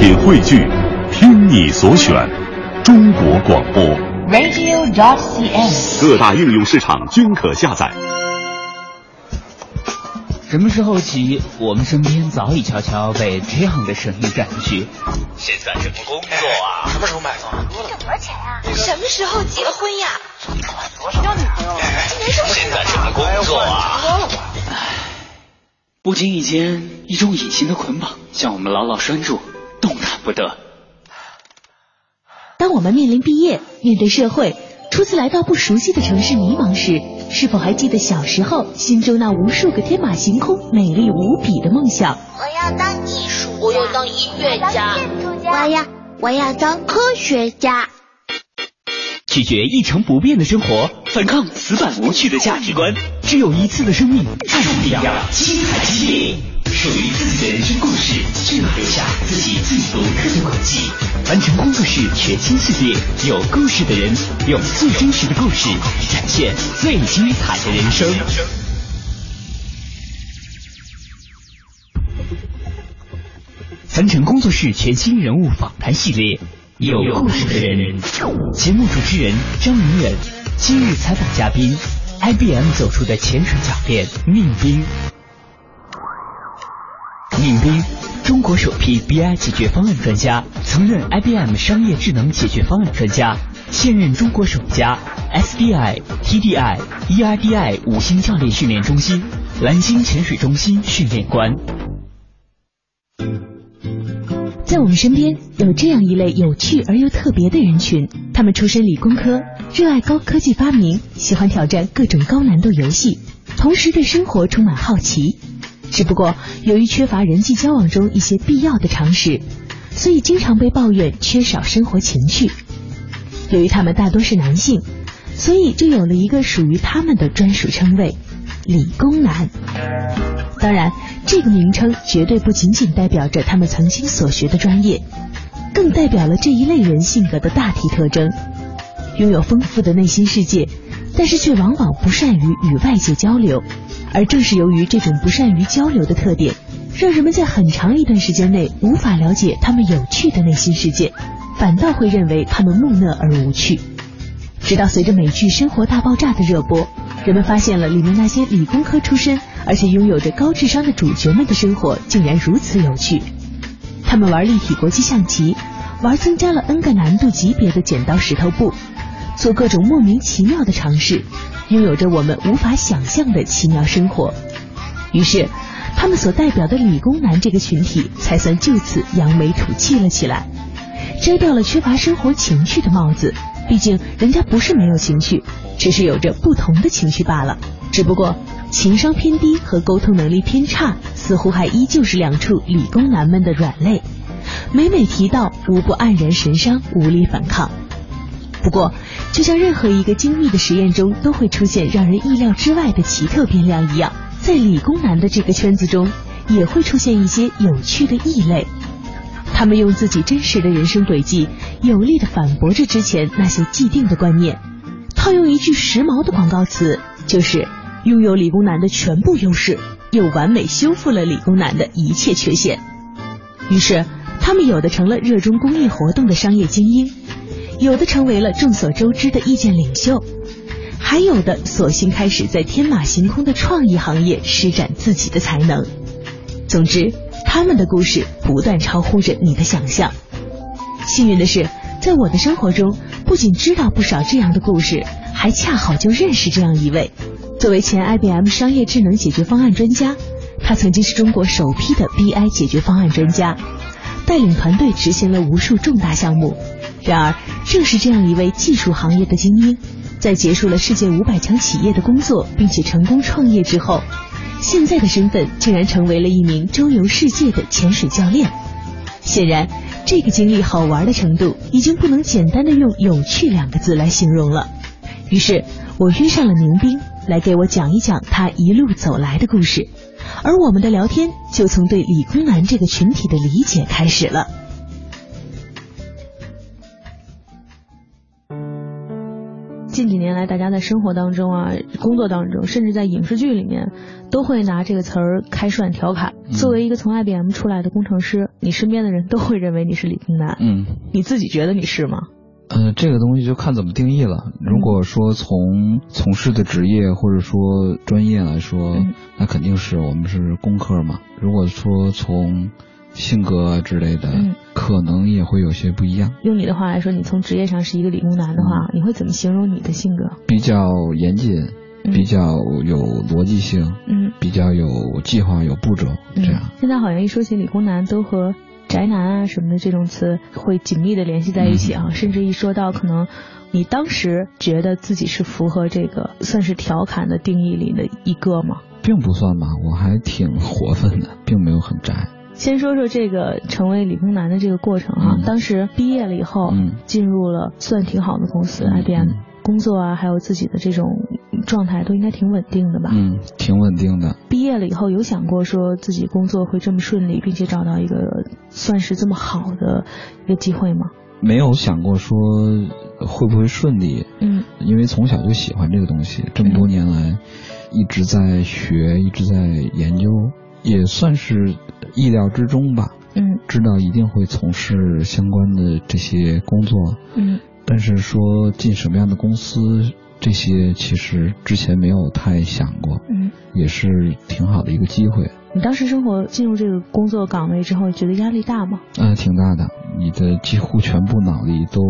品汇聚，听你所选，中国广播。radio.dot.cn，。各大应用市场均可下载。什么时候起，我们身边早已悄悄被这样的声音占据？现在什么工作啊？什么时候买房？挣多少钱啊？什么时候结婚呀？交女朋友？今年是不是现在什么工作啊？不经意间，一种隐形的捆绑将我们牢牢拴住，动弹不得。当我们面临毕业、面对社会、初次来到不熟悉的城市迷茫时，是否还记得小时候心中那无数个天马行空、美丽无比的梦想？我要当艺术家，我要当音乐家，我要我要当科学家。拒绝一成不变的生活，反抗死板无趣的价值观。只有一次的生命，爱不一样，精彩激烈，属于自己的人生故事，就要留下自己最独特的轨迹。完成工作室全新系列，有故事的人，用最真实的故事展现最精彩的人生。凡尘工作室全新人物访谈系列，有故事的人。节目主持人张明远，今日采访嘉宾，IBM 走出的潜水教练宁斌。宁斌，中国首批 BI 解决方案专家，曾任 IBM 商业智能解决方案专家，现任中国首家 SDI、TDI、EIDI 五星教练训练中心蓝星潜水中心训练官。在我们身边有这样一类有趣而又特别的人群，他们出身理工科，热爱高科技发明，喜欢挑战各种高难度游戏，同时对生活充满好奇。只不过由于缺乏人际交往中一些必要的常识，所以经常被抱怨缺少生活情趣。由于他们大多是男性，所以就有了一个属于他们的专属称谓——理工男。当然，这个名称绝对不仅仅代表着他们曾经所学的专业，更代表了这一类人性格的大体特征：拥有丰富的内心世界，但是却往往不善于与外界交流。而正是由于这种不善于交流的特点，让人们在很长一段时间内无法了解他们有趣的内心世界，反倒会认为他们木讷而无趣。直到随着美剧《生活大爆炸》的热播，人们发现了里面那些理工科出身而且拥有着高智商的主角们的生活竟然如此有趣。他们玩立体国际象棋，玩增加了 N 个难度级别的剪刀石头布，做各种莫名其妙的尝试。拥有着我们无法想象的奇妙生活，于是他们所代表的理工男这个群体才算就此扬眉吐气了起来，摘掉了缺乏生活情趣的帽子。毕竟人家不是没有情趣，只是有着不同的情绪罢了。只不过情商偏低和沟通能力偏差，似乎还依旧是两处理工男们的软肋，每每提到，无不黯然神伤，无力反抗。不过，就像任何一个精密的实验中都会出现让人意料之外的奇特变量一样，在理工男的这个圈子中，也会出现一些有趣的异类。他们用自己真实的人生轨迹，有力的反驳着之前那些既定的观念。套用一句时髦的广告词，就是拥有理工男的全部优势，又完美修复了理工男的一切缺陷。于是，他们有的成了热衷公益活动的商业精英。有的成为了众所周知的意见领袖，还有的索性开始在天马行空的创意行业施展自己的才能。总之，他们的故事不断超乎着你的想象。幸运的是，在我的生活中，不仅知道不少这样的故事，还恰好就认识这样一位。作为前 IBM 商业智能解决方案专家，他曾经是中国首批的 BI 解决方案专家，带领团队执行了无数重大项目。然而，正是这样一位技术行业的精英，在结束了世界五百强企业的工作，并且成功创业之后，现在的身份竟然成为了一名周游世界的潜水教练。显然，这个经历好玩的程度，已经不能简单的用“有趣”两个字来形容了。于是，我约上了宁冰来给我讲一讲他一路走来的故事，而我们的聊天就从对理工男这个群体的理解开始了。近几年来，大家在生活当中啊、工作当中，甚至在影视剧里面，都会拿这个词儿开涮调侃。作为一个从 IBM 出来的工程师，你身边的人都会认为你是理工男。嗯，你自己觉得你是吗？呃，这个东西就看怎么定义了。如果说从从事的职业或者说专业来说，嗯那肯定是我们是工科嘛。如果说从性格啊之类的，嗯可能也会有些不一样，用你的话来说，你从职业上是一个理工男的话，你会怎么形容你的性格？比较严谨，嗯比较有逻辑性，嗯，比较有计划、有步骤，嗯这样。现在好像一说起理工男，都和宅男啊什么的这种词会紧密的联系在一起啊，嗯甚至一说到可能你当时觉得自己是符合这个算是调侃的定义里的一个吗？并不算吧，我还挺活分的，并没有很宅。先说说这个成为理工男的这个过程哈、嗯当时毕业了以后，嗯进入了算挺好的公司、嗯 IBM，嗯工作啊，还有自己的这种状态都应该挺稳定的吧？嗯，挺稳定的。毕业了以后有想过说自己工作会这么顺利，并且找到一个算是这么好的一个机会吗？没有想过说会不会顺利，嗯因为从小就喜欢这个东西，这么多年来一直在学，一直在研究，也算是意料之中吧。嗯知道一定会从事相关的这些工作，嗯但是说进什么样的公司，这些其实之前没有太想过，嗯。也是挺好的一个机会。你当时生活进入这个工作岗位之后，觉得压力大吗？啊，挺大的，你的几乎全部脑力都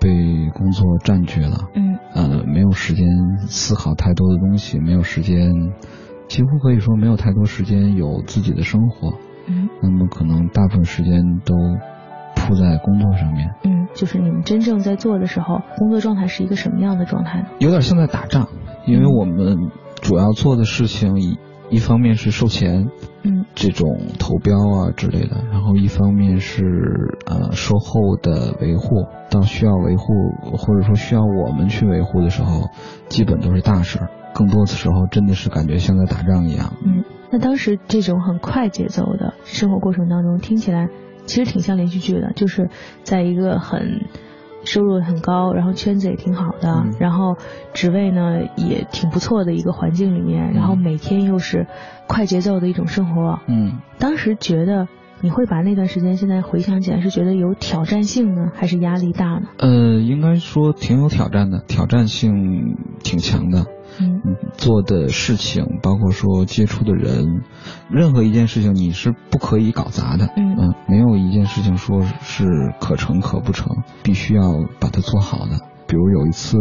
被工作占据了，嗯呃，没有时间思考太多的东西，没有时间，几乎可以说没有太多时间有自己的生活，嗯。那么可能大部分时间都扑在工作上面，嗯，就是你们真正在做的时候，工作状态是一个什么样的状态呢？有点像在打仗，因为我们主要做的事情一一方面是售前，嗯。这种投标啊之类的，然后一方面是呃售后的维护，到需要维护或者说需要我们去维护的时候，基本都是大事儿，更多的时候真的是感觉像在打仗一样。嗯，那当时这种很快节奏的生活过程当中，听起来其实挺像连续剧的，就是在一个很收入很高，然后圈子也挺好的，嗯然后职位呢也挺不错的一个环境里面，然后每天又是快节奏的一种生活。嗯，当时觉得你会把那段时间现在回想起来是觉得有挑战性呢，还是压力大呢？呃，应该说挺有挑战的，挑战性挺强的。嗯嗯，做的事情，包括说接触的人，任何一件事情你是不可以搞砸的。嗯没有一件事情说是可成可不成，必须要把它做好的。比如有一次，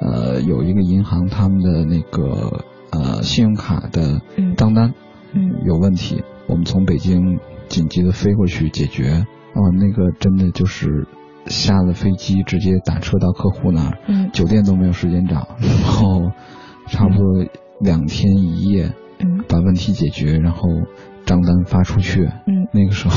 呃，有一个银行他们的那个呃信用卡的嗯账单嗯有问题，我们从北京紧急的飞过去解决。哦，那个真的就是下了飞机直接打车到客户那儿，嗯酒店都没有时间找，然后差不多两天一夜嗯把问题解决，然后账单发出去。嗯那个时候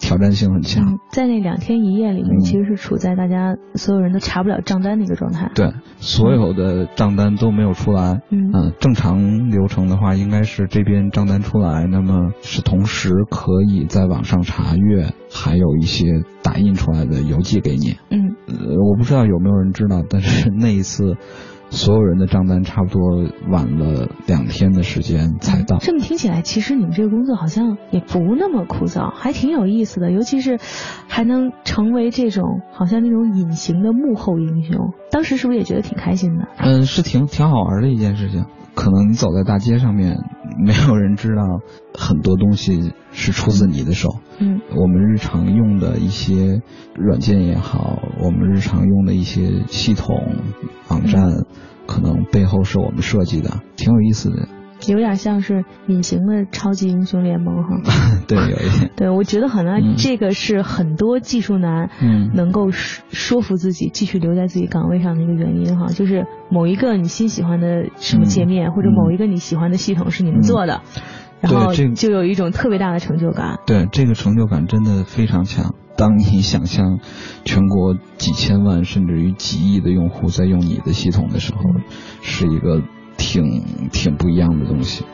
挑战性很强。嗯，在那两天一夜里面，嗯其实是处在大家所有人都查不了账单的一个状态。对，所有的账单都没有出来。嗯嗯，正常流程的话，应该是这边账单出来，那么是同时可以在网上查阅，还有一些打印出来的邮寄给你。嗯呃，我不知道有没有人知道，但是那一次，所有人的账单差不多晚了两天的时间才到。这么听起来，其实你们这个工作好像也不那么枯燥，还挺有意思的。尤其是还能成为这种好像那种隐形的幕后英雄，当时是不是也觉得挺开心的？嗯，是挺挺好玩的一件事情。可能你走在大街上面，没有人知道很多东西是出自你的手。嗯我们日常用的一些软件也好，我们日常用的一些系统、网站，可能背后是我们设计的，挺有意思的。有点像是隐形的超级英雄联盟哈。对，有一点。对，我觉得好像嗯这个是很多技术男嗯能够说说服自己继续留在自己岗位上的一个原因哈，就是某一个你新喜欢的什么界面，嗯或者某一个你喜欢的系统是你们做的，然后这就有一种特别大的成就感。对，这个成就感真的非常强。当你想象全国几千万甚至于几亿的用户在用你的系统的时候，是一个挺挺不一样的东西。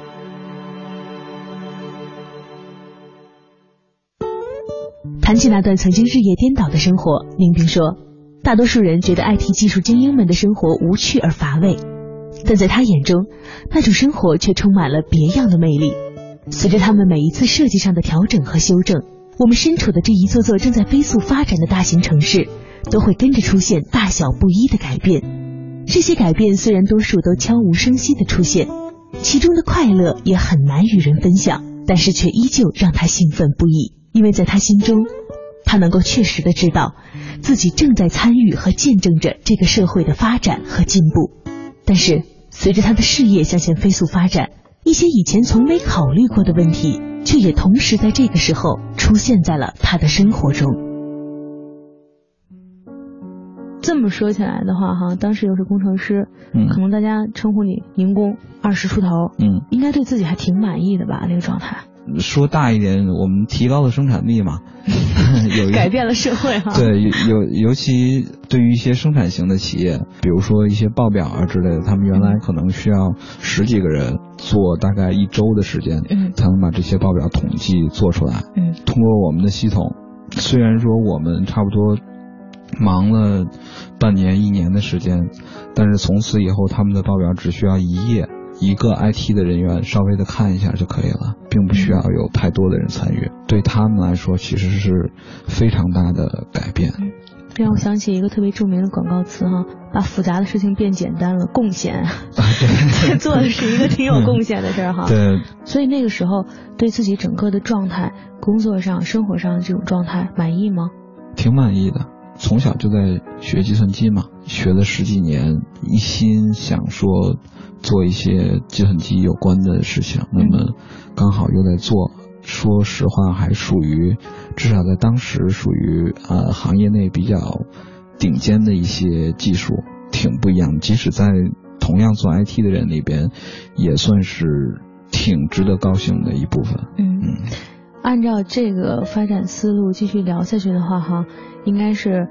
谈起那段曾经日夜颠倒的生活，宁冰说：“大多数人觉得 IT 技术精英们的生活无趣而乏味，但在他眼中，那种生活却充满了别样的魅力。随着他们每一次设计上的调整和修正，我们身处的这一座座正在飞速发展的大型城市，都会跟着出现大小不一的改变。这些改变虽然多数都悄无声息的出现，其中的快乐也很难与人分享，但是却依旧让他兴奋不已，因为在他心中，他能够确实的知道，自己正在参与和见证着这个社会的发展和进步。但是，随着他的事业向前飞速发展。一些以前从没考虑过的问题，却也同时在这个时候出现在了他的生活中。这么说起来的话，哈，当时又是工程师，嗯可能大家称呼你民工，二十出头，嗯，应该对自己还挺满意的吧？那个状态，说大一点，我们提高了生产力嘛，有一改变了社会哈。对，尤尤尤其对于一些生产型的企业，比如说一些报表啊之类的，他们原来可能需要十几个人做大概一周的时间，嗯才能把这些报表统计做出来。嗯通过我们的系统，虽然说我们差不多忙了半年一年的时间，但是从此以后他们的报表只需要一页。一个 IT 的人员稍微的看一下就可以了，并不需要有太多的人参与。对他们来说，其实是非常大的改变。这让我想起一个特别著名的广告词哈，把复杂的事情变简单了，贡献，做的是一个挺有贡献的事儿哈。对，所以那个时候对自己整个的状态、工作上、生活上的这种状态满意吗？挺满意的。从小就在学计算机嘛，学了十几年，一心想说做一些计算机有关的事情。那么刚好又在做，说实话还属于至少在当时属于呃行业内比较顶尖的一些技术，挺不一样。即使在同样做 IT 的人里边，也算是挺值得高兴的一部分。嗯嗯，按照这个发展思路继续聊下去的话哈，应该是。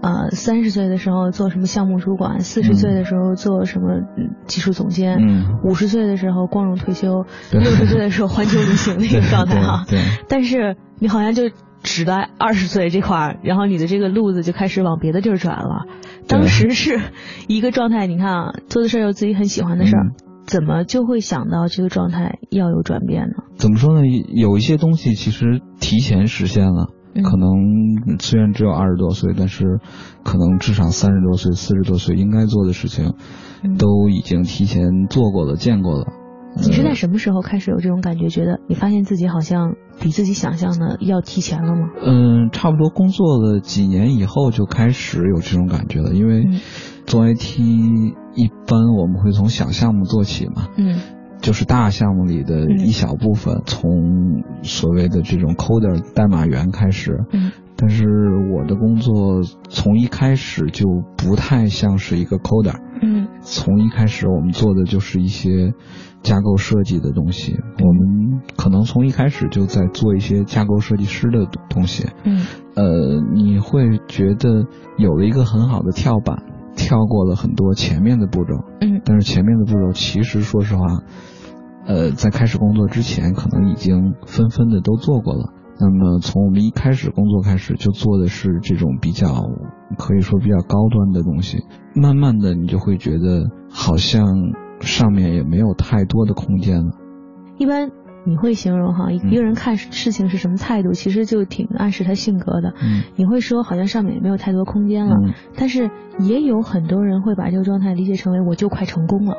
呃，三十岁的时候做什么项目主管，四十岁的时候做什么嗯技术总监，嗯五十岁的时候光荣退休，六十岁的时候环球旅行那个状态哈。对对但是你好像就只在二十岁这块儿，然后你的这个路子就开始往别的地儿转了。当时是一个状态，你看啊，做的事儿有自己很喜欢的事儿，嗯怎么就会想到这个状态要有转变呢？怎么说呢？有一些东西其实提前实现了，嗯可能虽然只有二十多岁，但是可能至少三十多岁、四十多岁应该做的事情，嗯都已经提前做过了、见过了。你是在什么时候开始有这种感觉？觉得你发现自己好像比自己想象的要提前了吗？嗯，差不多工作了几年以后就开始有这种感觉了，因为嗯做 IT 一般我们会从小项目做起嘛，嗯。就是大项目里的一小部分，从所谓的这种 coder 代码员开始。嗯。但是我的工作从一开始就不太像是一个 coder，嗯。从一开始我们做的就是一些架构设计的东西，我们可能从一开始就在做一些架构设计师的东西。嗯。呃，你会觉得有了一个很好的跳板，跳过了很多前面的步骤。嗯但是前面的步骤其实说实话，呃，在开始工作之前，可能已经纷纷的都做过了。那么从我们一开始工作开始，就做的是这种比较可以说比较高端的东西。慢慢的，你就会觉得好像上面也没有太多的空间了。一般你会形容哈，一个人看事情是什么态度，其实就挺暗示他性格的。嗯你会说好像上面也没有太多空间了，嗯但是也有很多人会把这个状态理解成为我就快成功了。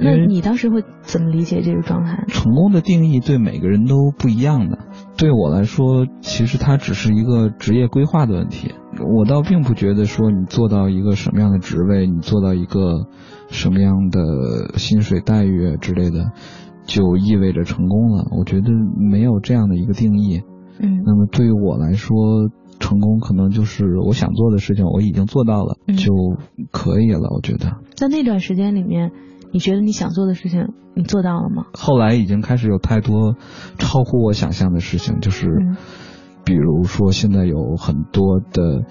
那你当时会怎么理解这个状态？成功的定义对每个人都不一样的。对我来说，其实它只是一个职业规划的问题。我倒并不觉得说你做到一个什么样的职位，你做到一个什么样的薪水待遇啊之类的，就意味着成功了。我觉得没有这样的一个定义。嗯那么对于我来说，成功可能就是我想做的事情我已经做到了嗯就可以了。我觉得。在那段时间里面，你觉得你想做的事情你做到了吗？后来已经开始有太多超乎我想象的事情，就是嗯比如说现在有很多的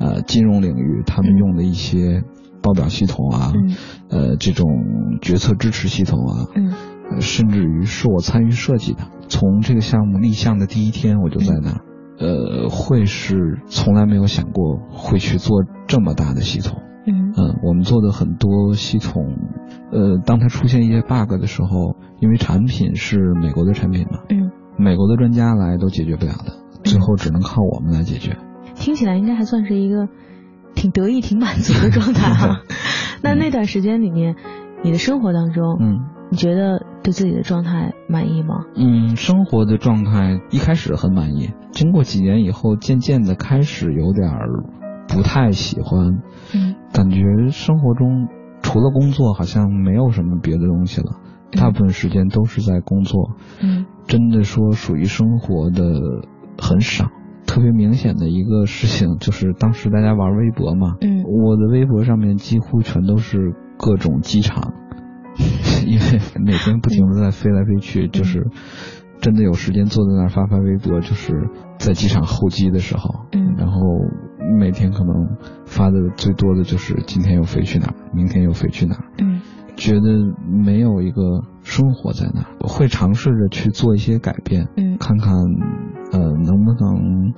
呃金融领域，他们嗯用的一些报表系统啊，嗯呃这种决策支持系统啊，嗯呃甚至于是我参与设计的。从这个项目立项的第一天我就在那儿。呃，呃，会是从来没有想过会去做这么大的系统。嗯嗯，我们做的很多系统，呃，当它出现一些 bug 的时候，因为产品是美国的产品嘛，嗯，美国的专家来都解决不了的，最后只能靠我们来解决。听起来应该还算是一个挺得意、挺满足的状态哈。那那段时间里面，你的生活当中，嗯你觉得对自己的状态满意吗？嗯，生活的状态一开始很满意，经过几年以后，渐渐的开始有点儿不太喜欢，嗯感觉生活中除了工作好像没有什么别的东西了，大部分时间都是在工作。嗯真的说属于生活的很少。特别明显的一个事情就是当时大家玩微博嘛，嗯我的微博上面几乎全都是各种机场，因为每天不停的在飞来飞去，就是真的有时间坐在那儿发发微博，就是在机场候机的时候，嗯然后每天可能发的最多的就是今天又飞去哪儿，明天又飞去哪儿，嗯觉得没有一个生活在那儿，我会尝试着去做一些改变，嗯看看呃能不能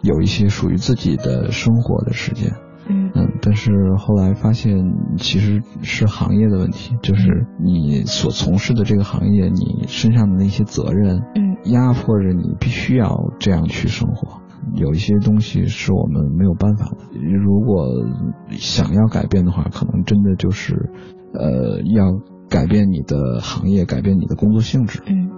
有一些属于自己的生活的时间。嗯嗯，但是后来发现其实是行业的问题，就是你所从事的这个行业，你身上的那些责任，嗯压迫着你必须要这样去生活。有一些东西是我们没有办法的，如果想要改变的话，可能真的就是，呃，要改变你的行业，改变你的工作性质。嗯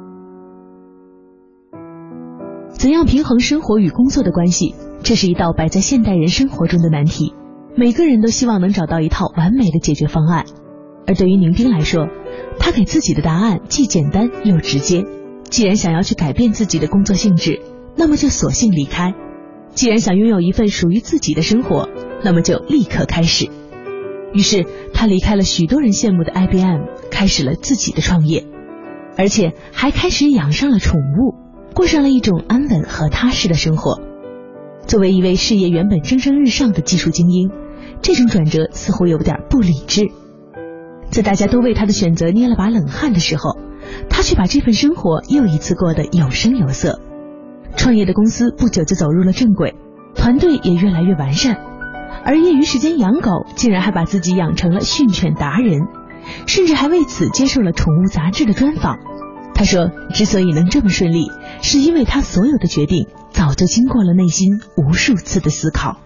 怎样平衡生活与工作的关系？这是一道摆在现代人生活中的难题。每个人都希望能找到一套完美的解决方案，而对于宁冰来说，他给自己的答案既简单又直接。既然想要去改变自己的工作性质，那么就索性离开；既然想拥有一份属于自己的生活，那么就立刻开始。于是，他离开了许多人羡慕的 IBM，开始了自己的创业，而且还开始养上了宠物。过上了一种安稳和踏实的生活。作为一位事业原本蒸蒸日上的技术精英，这种转折似乎有点不理智。在大家都为他的选择捏了把冷汗的时候，他却把这份生活又一次过得有声有色。创业的公司不久就走入了正轨，团队也越来越完善，而业余时间养狗竟然还把自己养成了训犬达人，甚至还为此接受了宠物杂志的专访。他说，之所以能这么顺利，是因为他所有的决定早就经过了内心无数次的思考。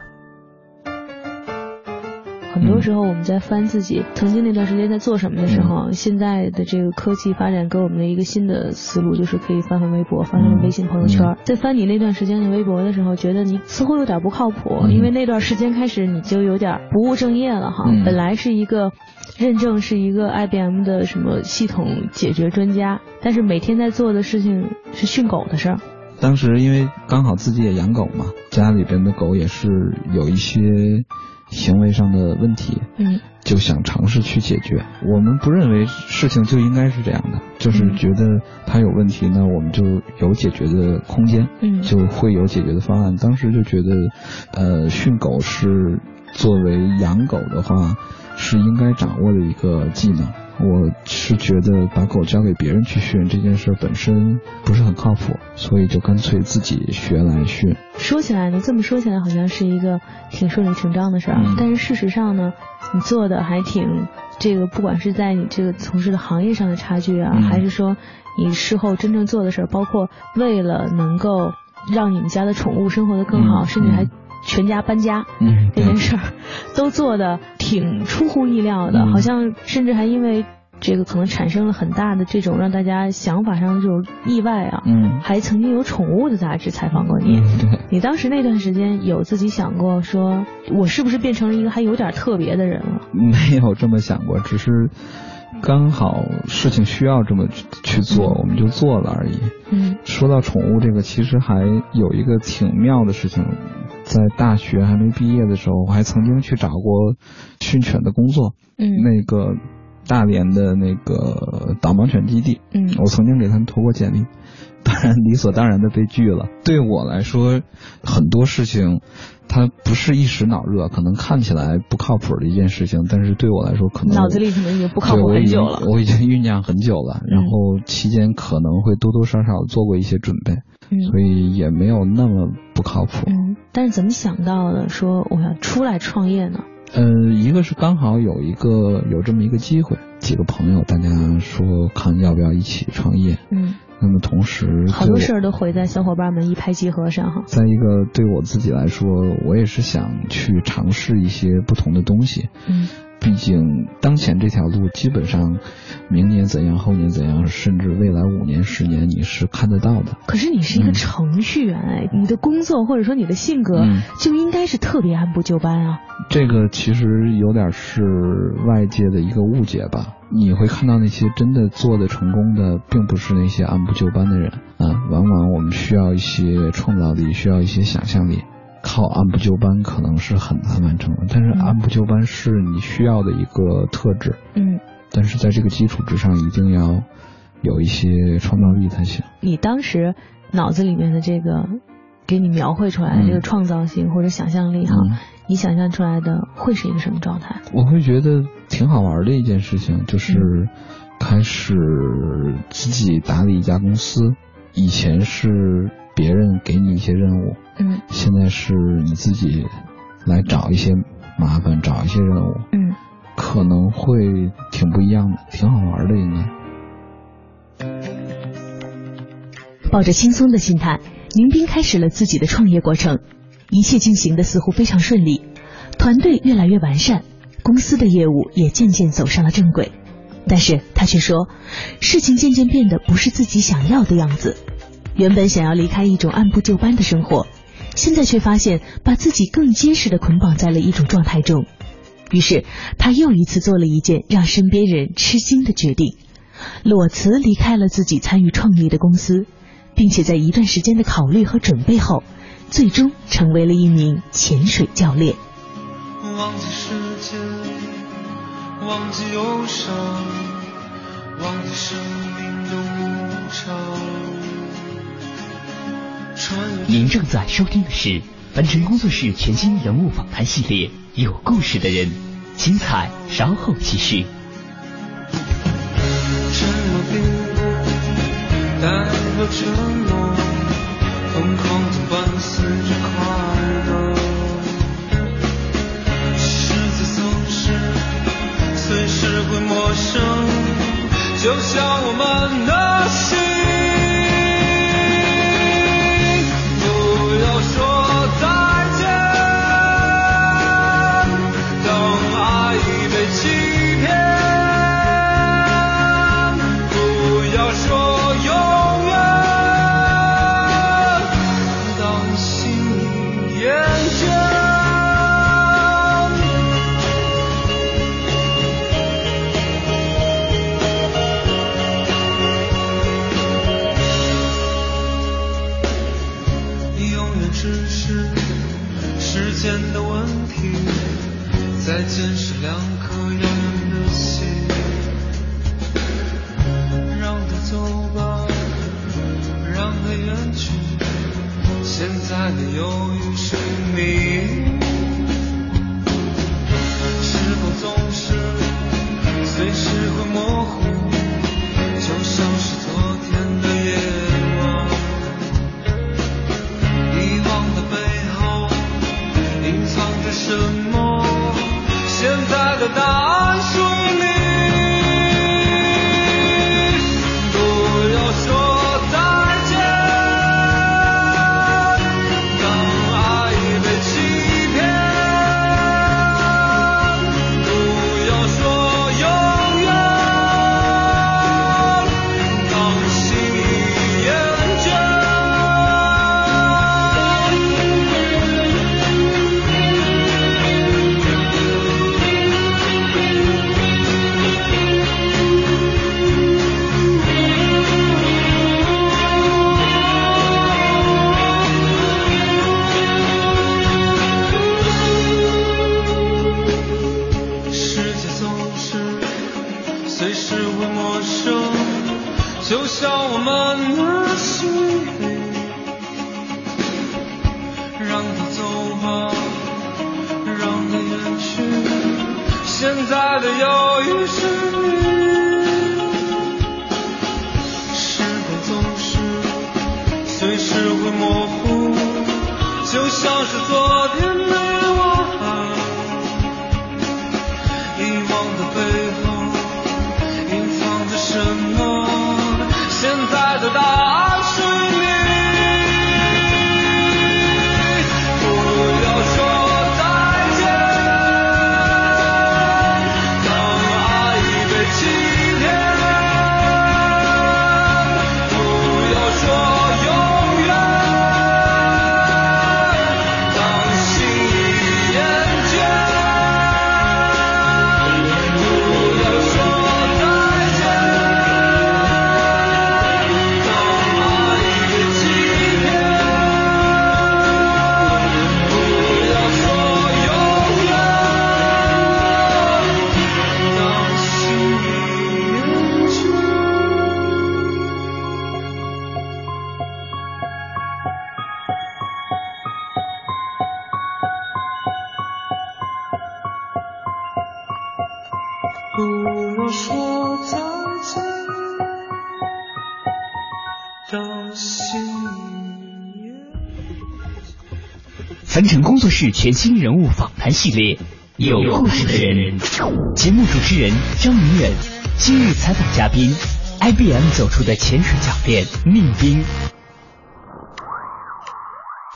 很多时候我们在翻自己曾经那段时间在做什么的时候，嗯现在的这个科技发展给我们的一个新的思路，就是可以翻翻微博、翻翻微信朋友圈。嗯在翻你那段时间的微博的时候，觉得你似乎有点不靠谱，嗯因为那段时间开始你就有点不务正业了哈。嗯本来是一个认证是一个 IBM 的什么系统解决专家，但是每天在做的事情是训狗的事儿。当时因为刚好自己也养狗嘛，家里边的狗也是有一些行为上的问题，嗯就想尝试去解决。我们不认为事情就应该是这样的，就是嗯觉得它有问题，那我们就有解决的空间，嗯就会有解决的方案。当时就觉得，呃，训狗是作为养狗的话是应该掌握的一个技能。我是觉得把狗交给别人去训这件事本身不是很靠谱，所以就干脆自己学来训。说起来呢，这么说起来好像是一个挺顺理成章的事儿，嗯。但是事实上呢，你做的还挺这个，不管是在你这个从事的行业上的差距啊，嗯。还是说你事后真正做的事儿，包括为了能够让你们家的宠物生活的更好，嗯。甚至还嗯全家搬家。嗯，这件事儿都做的挺出乎意料的，嗯好像甚至还因为这个可能产生了很大的这种让大家想法上的这种意外啊，嗯还曾经有宠物的杂志采访过你。你当时那段时间有自己想过说，我是不是变成了一个还有点特别的人了？没有这么想过，只是刚好事情需要这么去去做，我们就做了而已。嗯说到宠物这个，其实还有一个挺妙的事情，在大学还没毕业的时候，我还曾经去找过训犬的工作。嗯那个大连的那个导盲犬基地，嗯我曾经给他们投过简历，当然理所当然的被拒了。对我来说，很多事情它不是一时脑热，可能看起来不靠谱的一件事情，但是对我来说，可能脑子里可能已经不靠谱很久了。我已经酝酿很久了，然后期间可能会多多少少做过一些准备，嗯所以也没有那么不靠谱。嗯，但是怎么想到的说我要出来创业呢？呃，一个是刚好有一个有这么一个机会，几个朋友大家说看要不要一起创业，嗯，那么同时好多事儿都毁在小伙伴们一拍即合上哈。再一个，对我自己来说，我也是想去尝试一些不同的东西。嗯，毕竟当前这条路，基本上明年怎样，后年怎样，甚至未来五年、十年，你是看得到的。可是你是一个嗯程序员哎，你的工作或者说你的性格嗯就应该是特别按部就班啊。这个其实有点是外界的一个误解吧。你会看到那些真的做的成功的，并不是那些按部就班的人啊。往往我们需要一些创造力，需要一些想象力。靠按部就班可能是很难完成的，但是嗯按部就班是你需要的一个特质。嗯，但是在这个基础之上，一定要有一些创造力才行。你当时脑子里面的这个给你描绘出来的这个嗯创造性或者想象力哈，嗯你想象出来的会是一个什么状态？我会觉得挺好玩的一件事情，就是开始自己打理一家公司。以前是别人给你一些任务，嗯现在是你自己来找一些麻烦，找一些任务，嗯可能会挺不一样的，挺好玩的，应该。抱着轻松的心态，宁斌开始了自己的创业过程，一切进行的似乎非常顺利，团队越来越完善，公司的业务也渐渐走上了正轨。但是他却说，事情渐渐变得不是自己想要的样子。原本想要离开一种按部就班的生活，现在却发现把自己更结实的捆绑在了一种状态中。于是他又一次做了一件让身边人吃惊的决定，裸辞离开了自己参与创立的公司，并且在一段时间的考虑和准备后，最终成为了一名潜水教练。忘记时间，忘记忧伤，忘记生命的无常。您正在收听的是凡尘工作室全新人物访谈系列《有故事的人》，精彩稍后继续。沉默并不代表沉默，疯狂中伴随着快乐。陌生，就像我们的再见是两颗是全新人物访谈系列，有故事的人。节目主持人张明远，今日采访嘉宾，IBM 走出的潜水教练宁斌。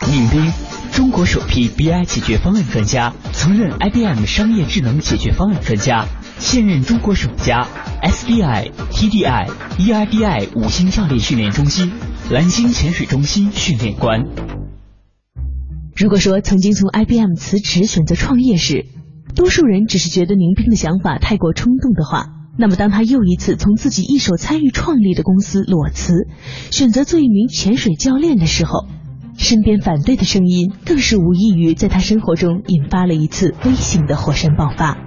宁斌，中国首批 BI 解决方案专家，曾任 IBM 商业智能解决方案专家，现任中国首家 SDI、TDI、ERDI 五星教练训练中心蓝星潜水中心训练官。如果说曾经从 IBM 辞职选择创业时，多数人只是觉得宁斌的想法太过冲动的话，那么当他又一次从自己一手参与创立的公司裸辞，选择做一名潜水教练的时候，身边反对的声音更是无异于在他生活中引发了一次微型的火山爆发。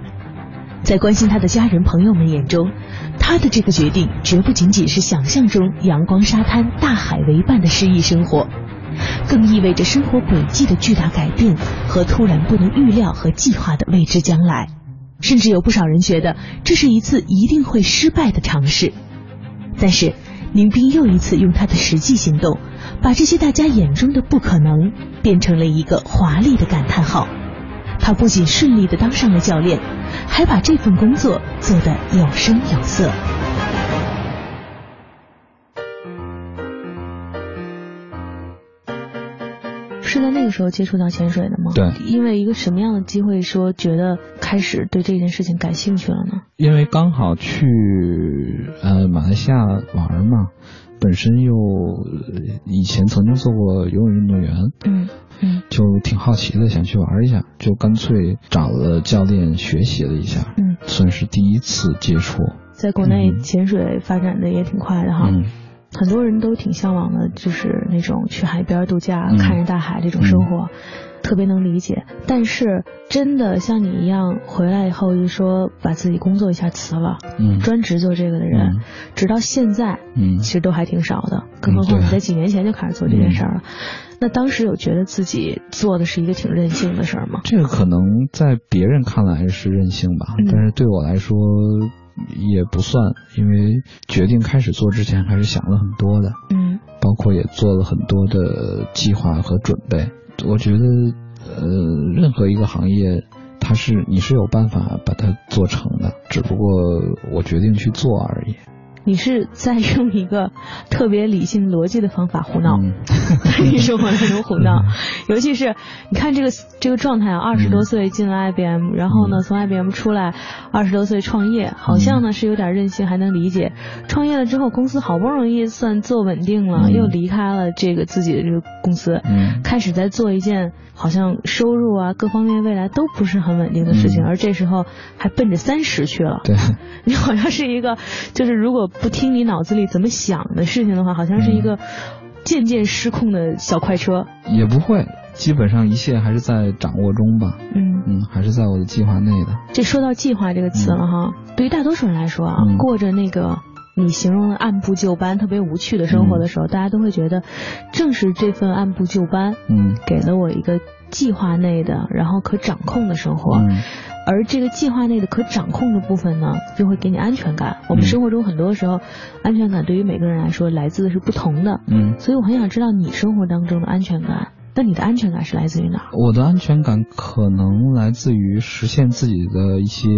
在关心他的家人朋友们眼中，他的这个决定绝不仅仅是想象中阳光沙滩、大海为伴的诗意生活。更意味着生活轨迹的巨大改变和突然不能预料和计划的未知将来，甚至有不少人觉得这是一次一定会失败的尝试。但是，宁斌又一次用他的实际行动，把这些大家眼中的不可能变成了一个华丽的感叹号。他不仅顺利的当上了教练，还把这份工作做得有声有色。是在那个时候接触到潜水的吗？对因为一个什么样的机会说觉得开始对这件事情感兴趣了呢？因为刚好去呃马来西亚玩嘛，本身又呃以前曾经做过游泳运动员，嗯嗯就挺好奇的，想去玩一下，就干脆找了教练学习了一下，嗯，算是第一次接触。在国内嗯潜水发展的也挺快的哈。嗯很多人都挺向往的，就是那种去海边度假、嗯看着大海这种生活，特别能理解。但是真的像你一样回来以后一说把自己工作一下辞了，嗯专职做这个的人，嗯直到现在，嗯其实都还挺少的。更何况你在几年前就开始做这件事儿了。那当时有觉得自己做的是一个挺任性的事儿吗？这个可能在别人看来是任性吧，嗯但是对我来说也不算，因为决定开始做之前还是想了很多的，嗯包括也做了很多的计划和准备。我觉得，呃，任何一个行业，它是你是有办法把它做成的，只不过我决定去做而已。你是在用一个特别理性逻辑的方法胡闹，嗯。你说我那种胡闹，尤其是你看这个这个状态啊，二十多岁进了 IBM，、然后呢嗯。从 IBM 出来，二十多岁创业，好像呢是有点任性，还能理解。创业了之后，公司好不容易算做稳定了，嗯。又离开了这个自己的这个公司，嗯。开始在做一件好像收入啊各方面未来都不是很稳定的事情，嗯。而这时候还奔着三十去了。对，你好像是一个，就是如果不听你脑子里怎么想的事情的话，好像是一个渐渐失控的小快车。也不会，基本上一切还是在掌握中吧。嗯，嗯，还是在我的计划内的。这说到计划这个词了哈，对于大多数人来说啊，嗯过着那个你形容的按部就班、特别无趣的生活的时候，大家都会觉得，正是这份按部就班，嗯，给了我一个计划内的，然后可掌控的生活。嗯而这个计划内的可掌控的部分呢，就会给你安全感。我们嗯生活中很多时候，安全感对于每个人来说来自的是不同的。嗯，所以我很想知道你生活当中的安全感。那你的安全感是来自于哪？我的安全感可能来自于实现自己的一些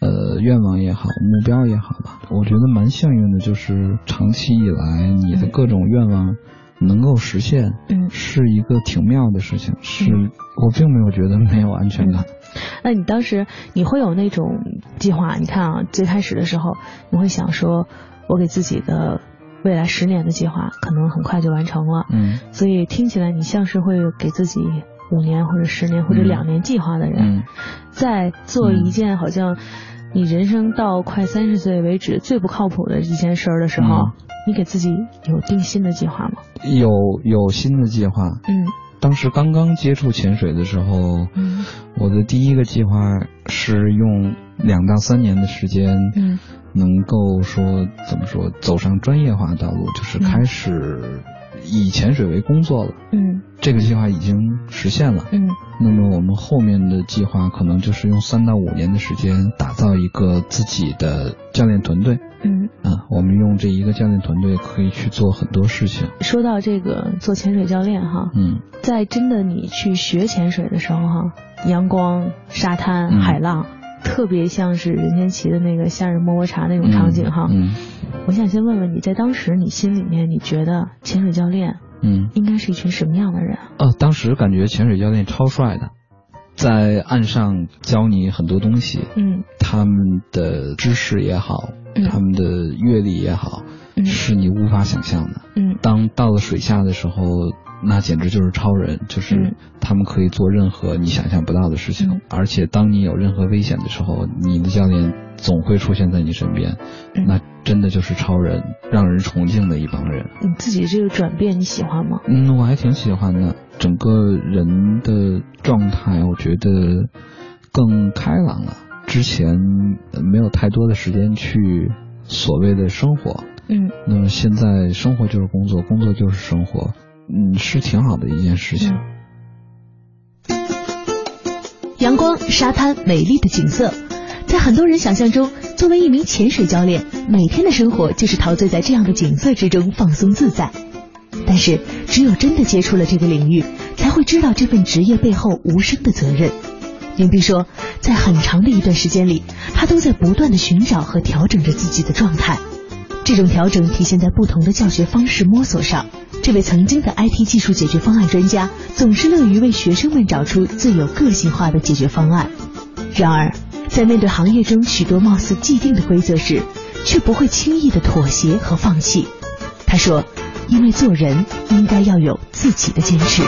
呃愿望也好，目标也好吧。我觉得蛮幸运的，就是长期以来你的各种愿望能够实现，嗯是一个挺妙的事情。是我并没有觉得没有安全感。那你当时你会有那种计划？你看啊，最开始的时候，你会想说，我给自己的未来十年的计划可能很快就完成了。嗯所以听起来你像是会给自己五年或者十年或者嗯。两年计划的人，嗯。在做一件好像你人生到快三十岁为止最不靠谱的一件事儿的时候，嗯。你给自己有定新的计划吗？有有新的计划。嗯。当时刚刚接触潜水的时候，嗯。我的第一个计划是用两到三年的时间，嗯。能够说怎么说走上专业化道路，就是开始以潜水为工作了。嗯这个计划已经实现了。嗯那么我们后面的计划可能就是用三到五年的时间打造一个自己的教练团队。嗯。啊，我们用这一个教练团队可以去做很多事情。说到这个做潜水教练哈，嗯在真的你去学潜水的时候哈，阳光、沙滩、嗯海浪，特别像是任贤齐的那个夏日么么茶那种场景哈。嗯我想先问问你在当时你心里面你觉得潜水教练嗯。应该是一群什么样的人？呃，当时感觉潜水教练超帅的，在岸上教你很多东西，嗯他们的知识也好，嗯他们的阅历也好，嗯是你无法想象的。嗯当到了水下的时候，那简直就是超人，就是嗯他们可以做任何你想象不到的事情，嗯而且当你有任何危险的时候，你的教练总会出现在你身边，嗯那真的就是超人，让人崇敬的一帮人。你自己这个转变你喜欢吗？嗯，我还挺喜欢的，整个人的状态，我觉得更开朗了。之前呃没有太多的时间去所谓的生活，嗯那么现在生活就是工作，工作就是生活，嗯，是挺好的一件事情。阳光、沙滩、美丽的景色，在很多人想象中，作为一名潜水教练，每天的生活就是陶醉在这样的景色之中，放松自在。但是，只有真的接触了这个领域，才会知道这份职业背后无声的责任。林碧说，在很长的一段时间里，他都在不断的寻找和调整着自己的状态。这种调整体现在不同的教学方式摸索上。这位曾经的 IT 技术解决方案专家，总是乐于为学生们找出最有个性化的解决方案。然而，在面对行业中许多貌似既定的规则时，却不会轻易的妥协和放弃。他说：“因为做人应该要有自己的坚持。”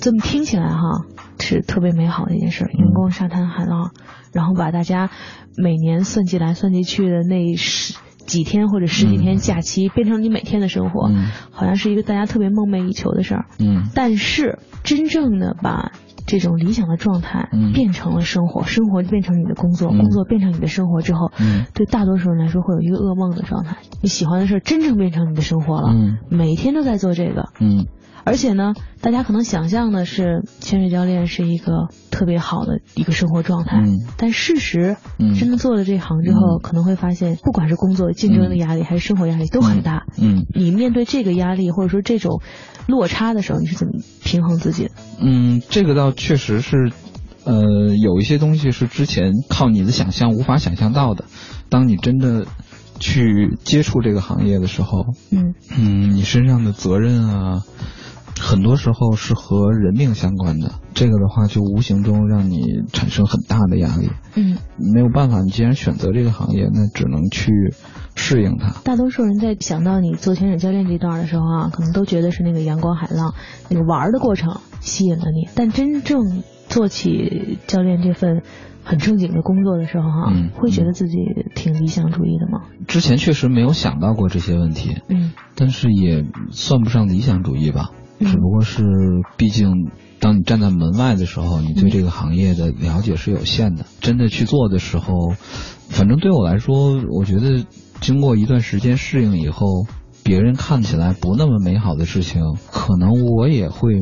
这么听起来哈，是特别美好的一件事。阳光、沙滩、海浪，然后把大家每年算计来算计去的那十几天或者十几天假期，变成你每天的生活，嗯。好像是一个大家特别梦寐以求的事儿。嗯。但是真正的把这种理想的状态嗯。变成了生活，生活变成你的工作，嗯。工作变成你的生活之后，嗯。对大多数人来说会有一个噩梦的状态。你喜欢的事儿真正变成你的生活了，嗯。每天都在做这个，嗯而且呢，大家可能想象的是潜水教练是一个特别好的一个生活状态，嗯但事实，嗯真的做了这行之后，嗯可能会发现，不管是工作竞争的压力，还是生活压力，都很大。嗯你面对这个压力或者说这种落差的时候，你是怎么平衡自己的？嗯，这个倒确实是，呃，有一些东西是之前靠你的想象无法想象到的。当你真的去接触这个行业的时候，嗯嗯，你身上的责任啊，很多时候是和人命相关的。这个的话，就无形中让你产生很大的压力。嗯，没有办法，你既然选择这个行业，那只能去适应它。大多数人在想到你做潜水教练这段的时候啊，可能都觉得是那个阳光海浪那个玩的过程吸引了你，但真正做起教练这份很正经的工作的时候哈、嗯会觉得自己挺理想主义的吗？之前确实没有想到过这些问题，嗯但是也算不上理想主义吧。只不过是毕竟。当你站在门外的时候，你对这个行业的了解是有限的。真的去做的时候，反正对我来说，我觉得经过一段时间适应以后，别人看起来不那么美好的事情，可能我也会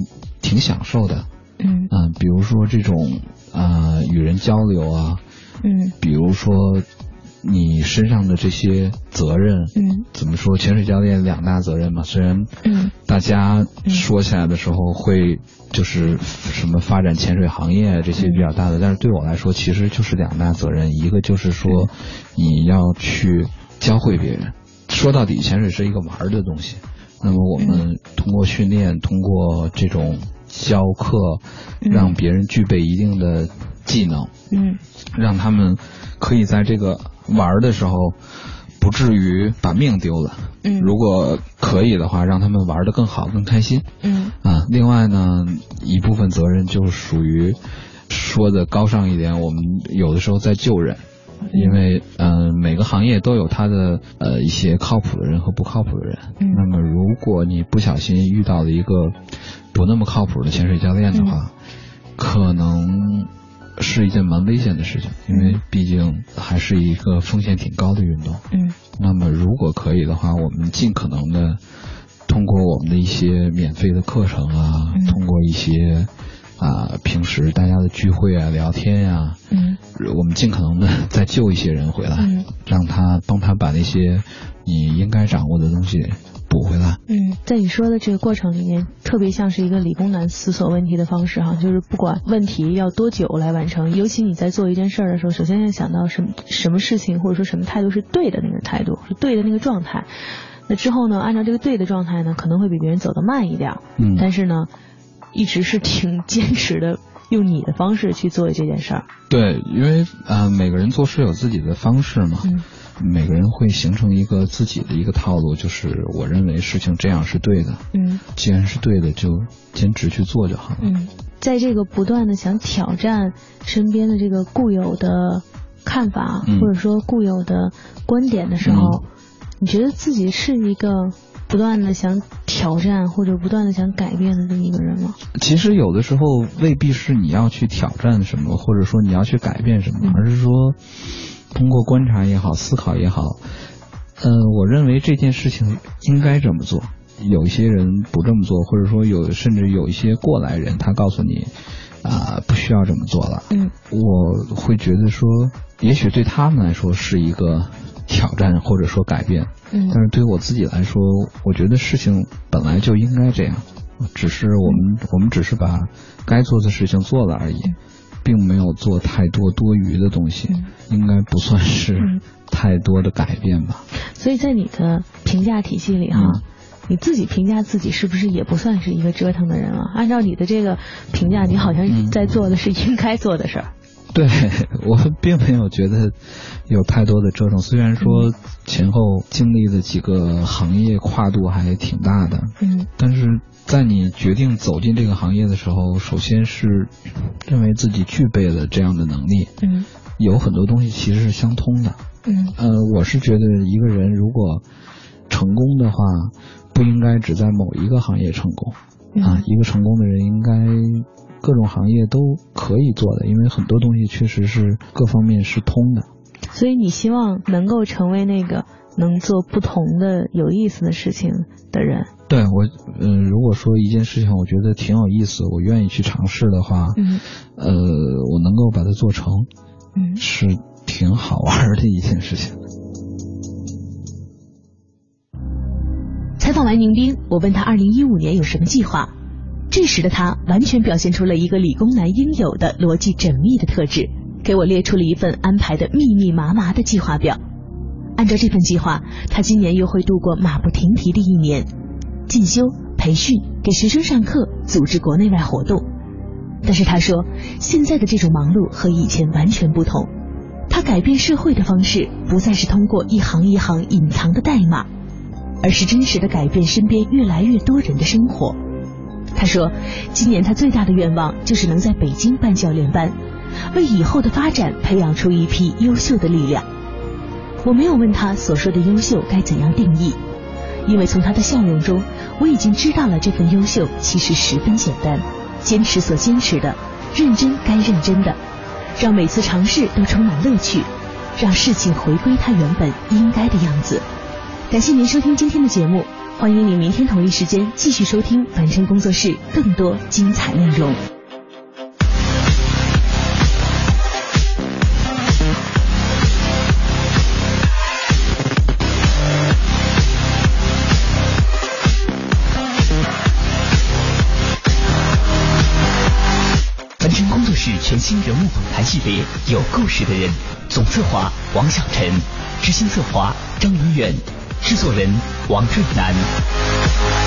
挺享受的。嗯嗯，比如说这种啊与人交流啊，嗯，比如说。你身上的这些责任，嗯，怎么说？潜水教练两大责任嘛。虽然，嗯，大家说起来的时候会就是什么发展潜水行业这些比较大的，但是对我来说其实就是两大责任。一个就是说，你要去教会别人。说到底，潜水是一个玩的东西。那么我们通过训练，通过这种教课，让别人具备一定的技能，嗯，让他们可以在这个。玩的时候，不至于把命丢了。嗯，如果可以的话，让他们玩的更好、更开心。嗯啊，另外呢，一部分责任就属于说的高尚一点，我们有的时候在救人，因为嗯，每个行业都有他的呃一些靠谱的人和不靠谱的人。嗯，那么如果你不小心遇到了一个不那么靠谱的潜水教练的话，可能。是一件蛮危险的事情，因为毕竟还是一个风险挺高的运动。嗯，那么如果可以的话，我们尽可能的通过我们的一些免费的课程啊，通过一些啊平时大家的聚会啊、聊天呀，嗯，我们尽可能的再救一些人回来，嗯，让他帮他把那些你应该掌握的东西。补回来。嗯，在你说的这个过程里面，特别像是一个理工男思索问题的方式哈，就是不管问题要多久来完成，尤其你在做一件事儿的时候，首先要想到什么什么事情或者说什么态度是对的那个态度，是对的那个状态。那之后呢，按照这个对的状态呢，可能会比别人走得慢一点，嗯，但是呢，一直是挺坚持的，用你的方式去做这件事儿。对，因为啊，每个人做事有自己的方式嘛。嗯。每个人会形成一个自己的一个套路，就是我认为事情这样是对的。嗯，既然是对的，就坚持去做就好了。嗯，在这个不断的想挑战身边的这个固有的看法，或者说固有的观点的时候，你觉得自己是一个不断的想挑战或者不断的想改变的这么一个人吗？其实有的时候未必是你要去挑战什么，或者说你要去改变什么，而是说。通过观察也好，思考也好，呃，我认为这件事情应该这么做。有一些人不这么做，或者说有甚至有一些过来人，他告诉你啊，不需要这么做了。嗯，我会觉得说，也许对他们来说是一个挑战，或者说改变。嗯，但是对于我自己来说，我觉得事情本来就应该这样，只是我们我们只是把该做的事情做了而已。并没有做太多多余的东西，应该不算是太多的改变吧。所以在你的评价体系里哈，你自己评价自己是不是也不算是一个折腾的人啊？按照你的这个评价，你好像在做的是应该做的事儿。对我并没有觉得有太多的折腾，虽然说前后经历的几个行业跨度还挺大的，嗯，但是。在你决定走进这个行业的时候，首先是认为自己具备了这样的能力。嗯，有很多东西其实是相通的。嗯，呃，我是觉得一个人如果成功的话，不应该只在某一个行业成功。啊，一个成功的人应该各种行业都可以做的，因为很多东西确实是各方面是通的。所以你希望能够成为那个能做不同的有意思的事情的人。对我，嗯，如果说一件事情我觉得挺有意思，我愿意去尝试的话，嗯，呃，我能够把它做成，嗯，是挺好玩的一件事情。采访完宁斌，我问他二零一五年有什么计划，这时的他完全表现出了一个理工男应有的逻辑缜密的特质，给我列出了一份安排的密密麻麻的计划表。按照这份计划，他今年又会度过马不停蹄的一年。进修、培训、给学生上课、组织国内外活动，但是他说，现在的这种忙碌和以前完全不同。他改变社会的方式不再是通过一行一行隐藏的代码，而是真实的改变身边越来越多人的生活。他说，今年他最大的愿望就是能在北京办教练班，为以后的发展培养出一批优秀的力量。我没有问他所说的优秀该怎样定义。因为从他的笑容中，我已经知道了这份优秀其实十分简单。坚持所坚持的，认真该认真的，让每次尝试都充满乐趣，让事情回归它原本应该的样子。感谢您收听今天的节目，欢迎您明天同一时间继续收听凡尘工作室更多精彩内容。凡尘工作室全新人物访谈系列《有故事的人》，总策划王小晨，执行策划张云远，制作人王瑞南。